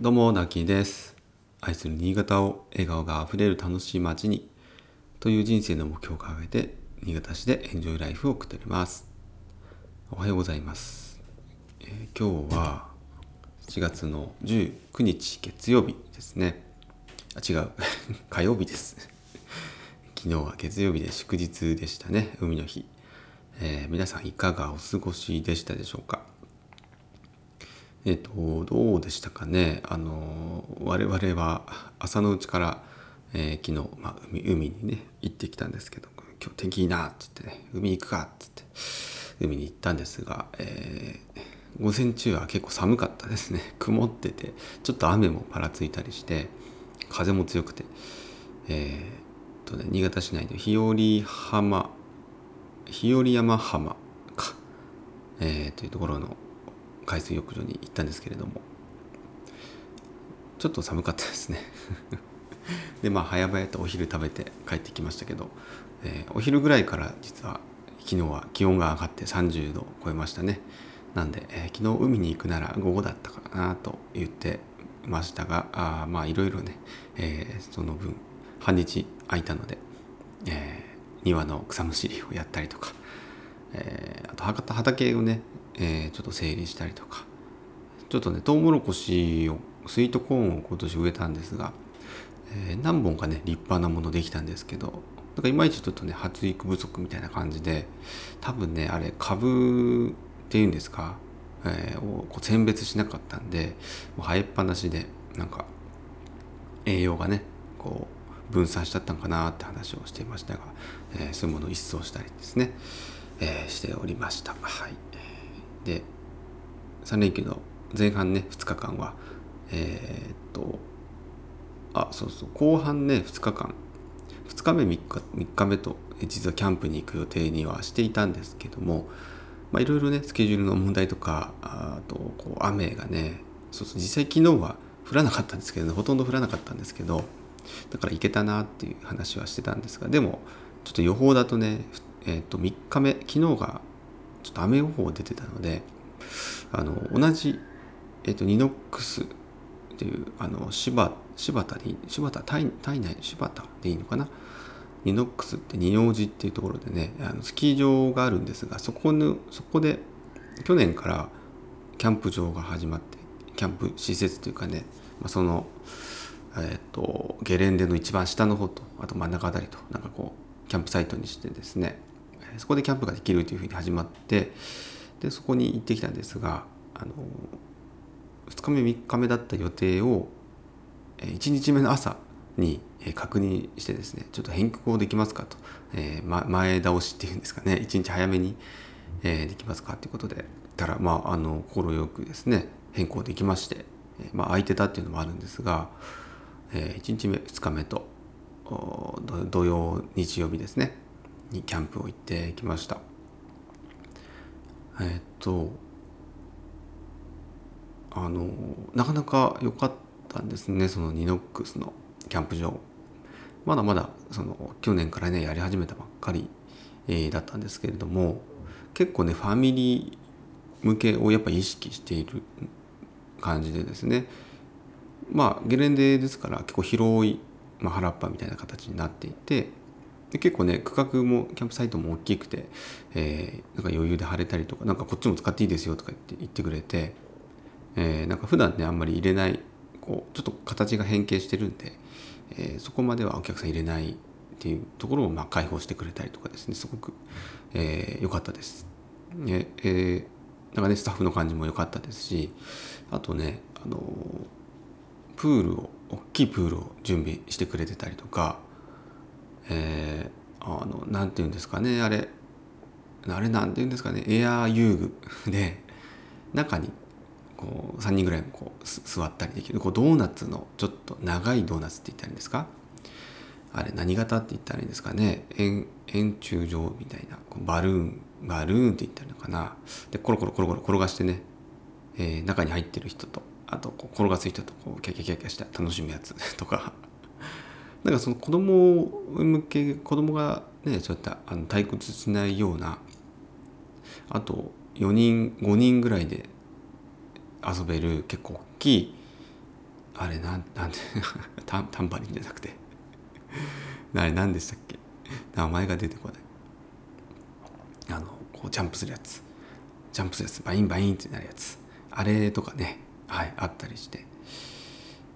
どうも、なきです。愛する新潟を笑顔があふれる楽しい街にという人生の目標を掲げて、新潟市でエンジョイライフを送っております。おはようございます。えー今日は7月の19日月曜日ですね。あ、違う。火曜日です。昨日は月曜日で祝日でしたね。海の日。えー皆さんいかがお過ごしでしたでしょうか？えっ、と、どうでしたかね？あの、我々は朝のうちから、えー昨日、まあ、海海にね、行ってきたんですけど、今日天気いいなって言ってね、海行くかって言って、海に行ったんですが、えー午前中は結構寒かったですね。曇ってて、ちょっと雨もぱらついたりして、風も強くて、えーとね、新潟市内の日和浜、日和山浜か、えーというところの海水浴場に行ったんですけれども。ちょっと寒かったですね。でまあ早々とお昼食べて帰ってきましたけど、えーお昼ぐらいから実は昨日は気温が上がって30度を超えましたね。なんで、えー昨日海に行くなら午後だったかなと言ってましたがあまあいろいろね、えーその分半日空いたので、えー庭の草むしりをやったりとかえーあと畑をね、えーちょっと整理したりとか。ちょっとねトウモロコシをスイートコーンを今年植えたんですが、えー何本かね立派なものできたんですけどなんかいまいちちょっとね発育不足みたいな感じで多分ねあれ株っていうんですか、えーをこう選別しなかったんでもう生えっぱなしでなんか栄養がねこう分散しちゃったのかなって話をしていましたが、えーそういうものを一掃したりですね、えーしておりました。はい、で3連休の前半ね2日間はえーっとあそうそう後半ね2日間。2日目3日 ,3 日目と実はキャンプに行く予定にはしていたんですけどもいろいろねスケジュールの問題とかああとこう雨がねそうそう実際昨日は降らなかったんですけどねほとんど降らなかったんですけどだから行けたなっていう話はしてたんですがでもちょっと予報だとね、えー、と3日目昨日がちょっと雨予報出てたのであの同じ、えー、とニノックスっていうあの柴柴田でいい柴田体体内柴田でいいのかな？ニノックスって二王子っていうところでねあのスキー場があるんですがそこのそこで去年からキャンプ場が始まってキャンプ施設というかね、まあ、そのえっとゲレンデの一番下の方とあと真ん中あたりとなんかこうキャンプサイトにしてですねそこでキャンプができるというふうに始まってでそこに行ってきたんですがあの2日目3日目だった予定を1日目の朝に確認してですねちょっと変更できますかと、えーま前倒しっていうんですかね1日早めに、えーできますかということでたらまああの快くですね変更できまして、まあ、空いてたっていうのもあるんですが、え1日目2日目と土曜日曜日ですねにキャンプを行ってきました。えっとあのなかなか良かったんですねそのニノックスのキャンプ場。まだまだその去年からねやり始めたばっかり、えーだったんですけれども結構ねファミリー向けをやっぱ意識している感じでですね。まあゲレンデですから結構広い、まあ、原っぱみたいな形になっていてで結構ね区画もキャンプサイトも大きくて、えーなんか余裕で晴れたりとかなんかこっちも使っていいですよとか言って言ってくれて、えーなんか普段ねあんまり入れないこうちょっと形が変形してるんで、えーそこまではお客さん入れないっていうところをまあ開放してくれたりとかですねすごく良、えーかったです。ねえーなんかねスタッフの感じも良かったですしあとねあのプールを大きいプールを準備してくれてたりとか、あのなんていうんですかねあれあれなんていうんですかねエアー遊具 で中にこう3人ぐらいこう座ったりできるこうドーナツのちょっと長いドーナツって言ったらいいんですか？あれ何型って言ったらいいんですかね？円円柱状みたいなバルーンバルーンって言ったらいいのかな？でコロコロコロコロ転がしてね、えー中に入ってる人とあとこう転がす人とこうキャキャキャキャして楽しむやつ とか。なんかその子供向け子供がねそういったあの退屈しないようなあと4人5人ぐらいで遊べる結構大きいあれなんなんで タンタンバリンじゃなくて。あれ何でしたっけ？名前が出てこない。あのこうジャンプするやつ。ジャンプするやつ。バインバインってなるやつ。あれとかねはいあったりして。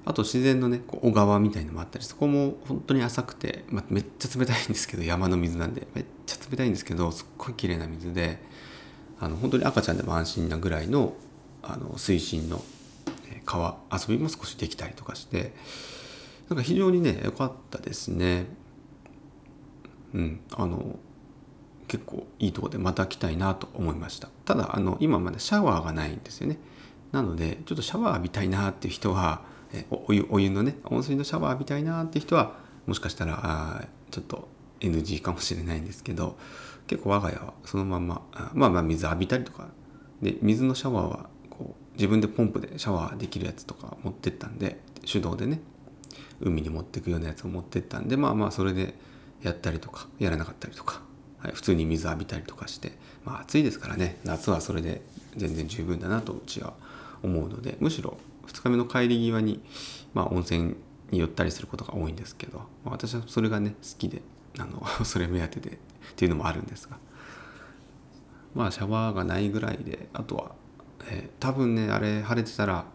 あと自然のね小川みたいのもあったりそこも本当に浅くて、まあ、めっちゃ冷たいんですけど山の水なんでめっちゃ冷たいんですけどすっごい綺麗な水であの本当に赤ちゃんでも安心なぐらいのあの水深の川遊びも少しできたりとかしてなんか非常にね良かったですね。うん。あの結構いいとこでまた来たいなと思いました。ただあの今までシャワーがないんですよね。なのでちょっとシャワー浴びたいなっていう人はえお湯お湯のね温水のシャワー浴びたいなって人はもしかしたらあちょっと NG かもしれないんですけど結構我が家はそのまままあまあ水浴びたりとかで水のシャワーはこう自分でポンプでシャワーできるやつとか持ってったんで手動でね海に持ってくようなやつを持ってったんでまあまあそれでやったりとかやらなかったりとか、はい、普通に水浴びたりとかしてまあ暑いですからね夏はそれで全然十分だなとうちは思うのでむしろ2日目の帰り際に、まあ、温泉に寄ったりすることが多いんですけど、まあ、私はそれがね好きであの それ目当てでっていうのもあるんですがまあシャワーがないぐらいであとは、えー、多分ねあれ晴れてたら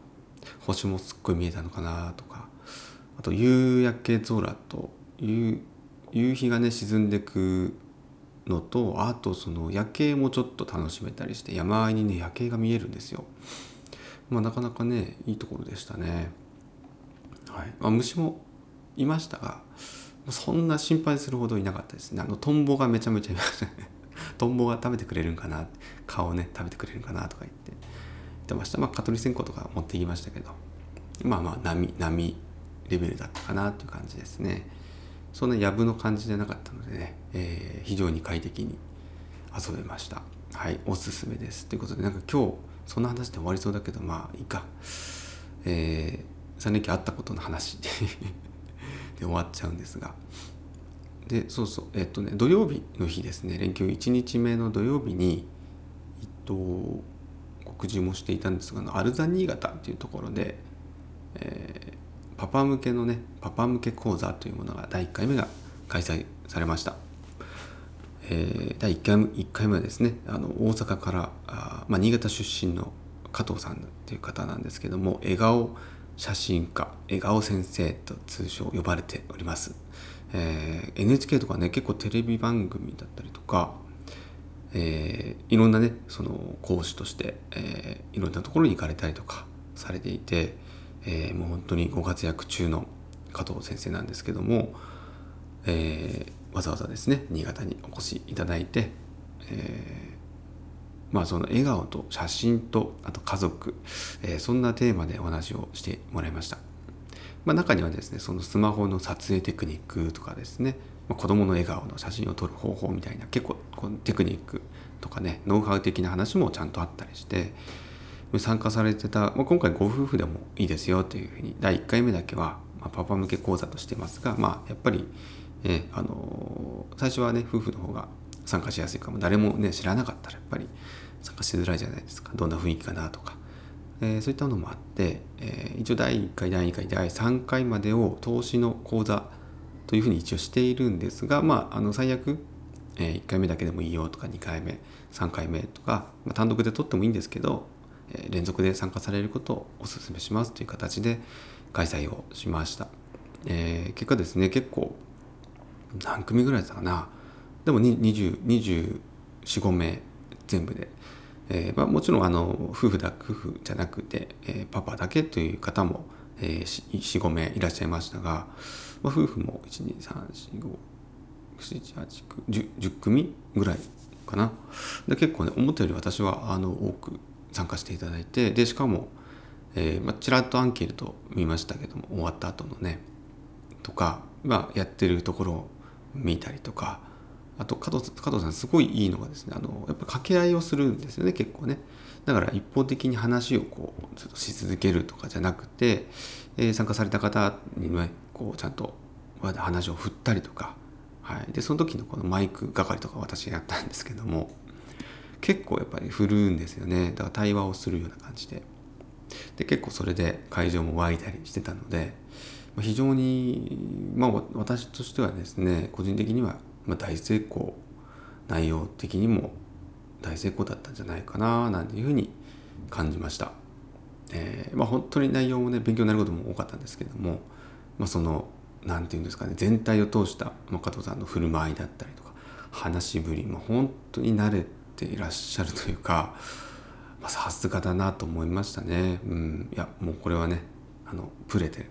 星もすっごい見えたのかなとかあと夕焼け空と夕夕日がね沈んでくのとあとその夜景もちょっと楽しめたりして山あいにね夜景が見えるんですよ。まあ、なかなかねいいところでしたね。はいまあ、虫もいましたがそんな心配するほどいなかったですね。あのトンボがめちゃめちゃいましたね。トンボが食べてくれるんかな顔をね食べてくれるんかなとか言って言ってました。まあ蚊取り線香とか持ってきましたけどまあまあ波波レベルだったかなっていう感じですね。そんな藪の感じじゃなかったのでね、えー、非常に快適に遊べました。はい、おすすめです。ということで、なんか今日、そんな話で終わりそうだけどまあいいか。えー、3連休あったことの話で終わっちゃうんですが。でそうそう。えっとね土曜日の日ですね。連休1日目の土曜日にえっと告示もしていたんですがアルザ新潟っていうところで、えー、パパ向けのねパパ向け講座というものが第1回目が開催されました。えー、第1回目 ,1 回目はですねあの大阪からあ、まあ、新潟出身の加藤さんという方なんですけども笑顔写真家笑顔先生と通称呼ばれております、えー、NHK とかね結構テレビ番組だったりとか、えー、いろんなねその講師として、えー、いろんなところに行かれたりとかされていて、えー、もう本当にご活躍中の加藤先生なんですけども、えー、わざわざですね新潟にお越しいただいて、えー、まあその笑顔と写真とあと家族、えー、そんなテーマでお話をしてもらいました。まあ、中にはですねそのスマホの撮影テクニックとかですね、まあ、子供の笑顔の写真を撮る方法みたいな結構このテクニックとかねノウハウ的な話もちゃんとあったりして参加されてた、まあ、今回ご夫婦でもいいですよというふうに第1回目だけは、まあ、パパ向け講座としてますが、まあ、やっぱりえあの最初はね夫婦の方が参加しやすいかも。誰もね知らなかったらやっぱり参加しづらいじゃないですか。どんな雰囲気かなとか、えー、そういったのもあって、えー、一応第1回第2回第3回までを投資の講座というふうに一応しているんですがまああの最悪、えー、1回目だけでもいいよとか2回目3回目とか、まあ、単独で取ってもいいんですけど、え連続で参加されることをお勧めしますという形で開催をしました。え結果ですね結構何組ぐらいだったかな。でも2425名全部で、えーまあ、もちろんあの夫婦だ夫婦じゃなくて、えー、パパだけという方も、えー、45名いらっしゃいましたが、まあ、夫婦も12345678910組ぐらいかな。で結構ね思ったより私はあの多く参加していただいてでしかも、えーまあ、ちらっとアンケート見ましたけども終わった後のねとか、まあ、やってるところ見たりとかあと加藤加藤さんすごいいいのがですねあのやっぱ掛け合いをするんですよね結構ね。だから一方的に話をこうずっとし続けるとかじゃなくて、えー、参加された方にねこうちゃんと話を振ったりとか、はい、でその時のこのマイク係とか私やったんですけども結構やっぱり振るんですよね。だから対話をするような感じで。で結構それで会場も湧いたりしてたので、非常に、まあ、私としてはですね個人的には大成功内容的にも大成功だったんじゃないかななんていうふうに感じました。えー、まあ、本当に内容もね勉強になることも多かったんですけども、まあ、その何て言うんですかね全体を通した、まあ、加藤さんの振る舞いだったりとか話しぶりも本当に慣れていらっしゃるというかさすがだなと思いましたね。うん、いやもうこれはねあのプレて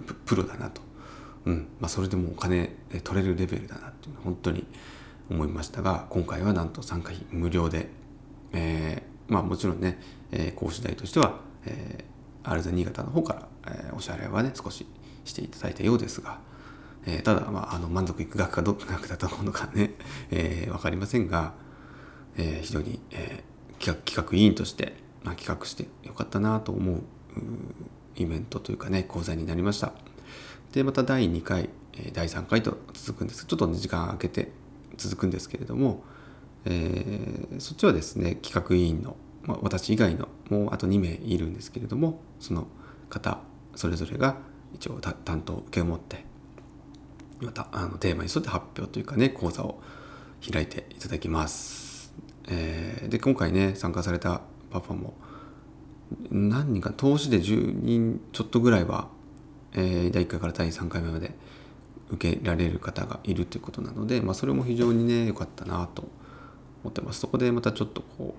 プロだなと、うん。まあ、それでもお金取れるレベルだなっていうのは本当に思いましたが今回はなんと参加費無料で、えー、まあもちろんね、えー、講師代としては、えー、アルザ新潟の方から、えー、お支払いはね少ししていただいたようですが、えー、ただ、まあ、あの満足いく額かどうか額だと思うのかね、えー、分かりませんが、えー、非常に、えー、企画企画委員として、まあ、企画してよかったなと思うイベントというかね講座になりましたでまた第2回第3回と続くんですちょっと時間空けて続くんですけれども、えー、そっちはですね企画委員の、まあ、私以外のもうあと2名いるんですけれどもその方それぞれが一応担当を受け持ってまたあのテーマに沿って発表というかね講座を開いていただきます。えー、で今回ね参加されたパパも何人か投資で10人ちょっとぐらいは、えー、第1回から第3回目まで受けられる方がいるということなので、まあ、それも非常にね良かったなと思ってます。そこでまたちょっとこ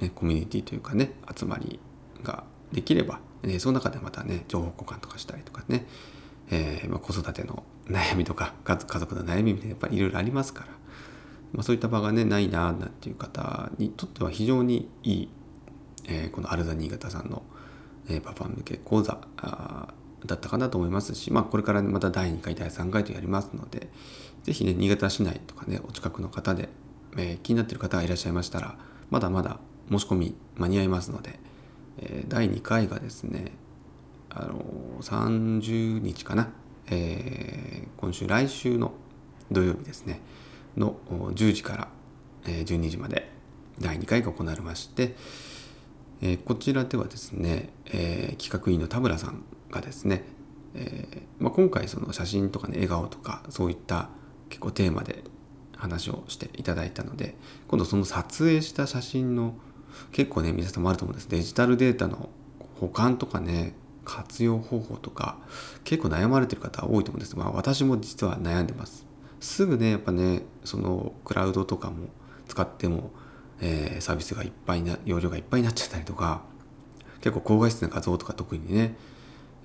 う、ね、コミュニティというかね集まりができれば、えその中でまたね情報交換とかしたりとかね、えー、まあ、子育ての悩みとか家族の悩みみたいなやっぱりいろいろありますから、まあ、そういった場がねないななんていう方にとっては非常にいい、えー、このアルザ新潟さんの、えー、パパ向け講座だったかなと思いますし、まあ、これからまた第2回第3回とやりますので是非ね新潟市内とかねお近くの方で、えー、気になっている方がいらっしゃいましたらまだまだ申し込み間に合いますので、え、第2回がですねあの30日かな、え、今週来週の土曜日ですねの10時から、12時まで第2回が行われまして、えこちらではですね、え企画委員の田村さんがですね、えー、まあ、今回その写真とかね笑顔とかそういった結構テーマで話をしていただいたので今度その撮影した写真の結構ね皆さんもあると思うんです。デジタルデータの保管とかね活用方法とか結構悩まれてる方多いと思うんです。が、まあ、私も実は悩んでます。すぐねやっぱねそのクラウドとかも使っても、えー、サービスがいっぱいな容量がいっぱいになっちゃったりとか結構高画質な画像とか特にね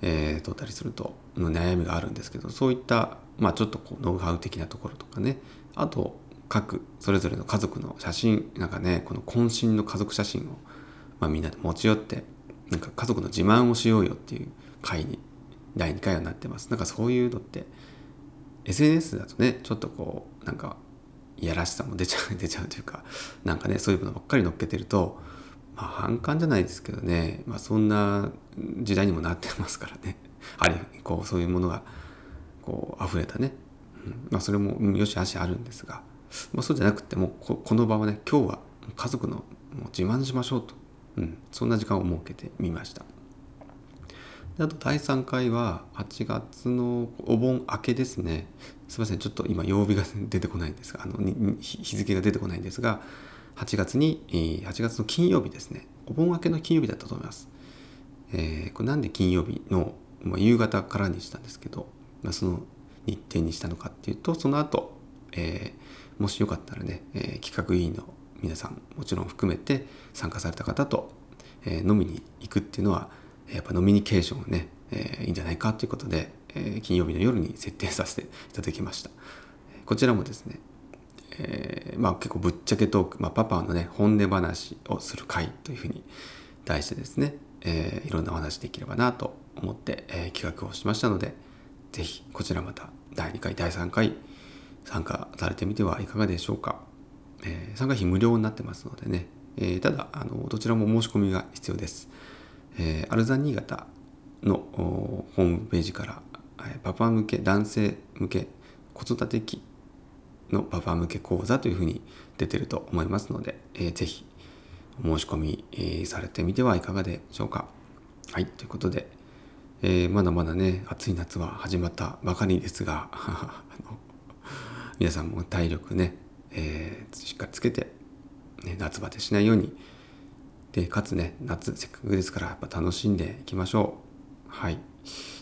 えー、撮ったりするとの悩みがあるんですけどそういった、まあ、ちょっとこうノウハウ的なところとかねあと各それぞれの家族の写真なんかねこの渾身の家族写真を、まあ、みんなで持ち寄ってなんか家族の自慢をしようよっていう回に第2回はなってます。なんかそういうのって SNS だとねちょっとこうなんかいやらしさも出ちゃう出ちゃうというかなんかねそういうものばっかり乗っけてるとまあ、反感じゃないですけどね、まあ、そんな時代にもなってますからね。あるこうそういうものがこう溢れたね、うん。まあ、それもよしあしあるんですが、まあ、そうじゃなくてもここの場はね今日は家族のもう自慢しましょうと、うん、そんな時間を設けてみました。であと第3回は8月のお盆明けですねすいませんちょっと今曜日が出てこないんですがあの日付が出てこないんですが8月に、8月の金曜日ですね、お盆明けの金曜日だったと思います。えー、これなんで金曜日の、まあ、夕方からにしたんですけど、まあ、その日程にしたのかっていうと、その後、えー、もしよかったらね、えー、企画委員の皆さんもちろん含めて参加された方と、えー、飲みに行くっていうのはやっぱ飲みニケーションがね、えー、いいんじゃないかということで、え、金曜日の夜に設定させていただきました。こちらもですねえ、まあ、結構ぶっちゃけトーク、まあ、パパのね本音話をする会というふうに題してですね、え、いろんなお話できればなと思って、え、企画をしましたので是非こちらまた第2回第3回参加されてみてはいかがでしょうか、え参加費無料になってますのでね、えただあのどちらも申し込みが必要です、えアルザン新潟のホームページから、えパパ向け男性向け子育て期のパパ向け講座というふうに出てると思いますので、えー、ぜひお申し込み、えー、されてみてはいかがでしょうか。はいということで、えー、まだまだね暑い夏は始まったばかりですが 皆さんも体力ね、えー、しっかりつけて、ね、夏バテしないようにでかつね夏せっかくですからやっぱ楽しんでいきましょう。はい。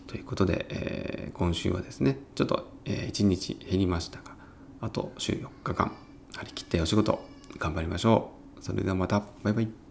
ということで、えー、今週はですねちょっと、えー、1日減りましたがあと週4日間張り切ってお仕事頑張りましょう。それではまた。バイバイ。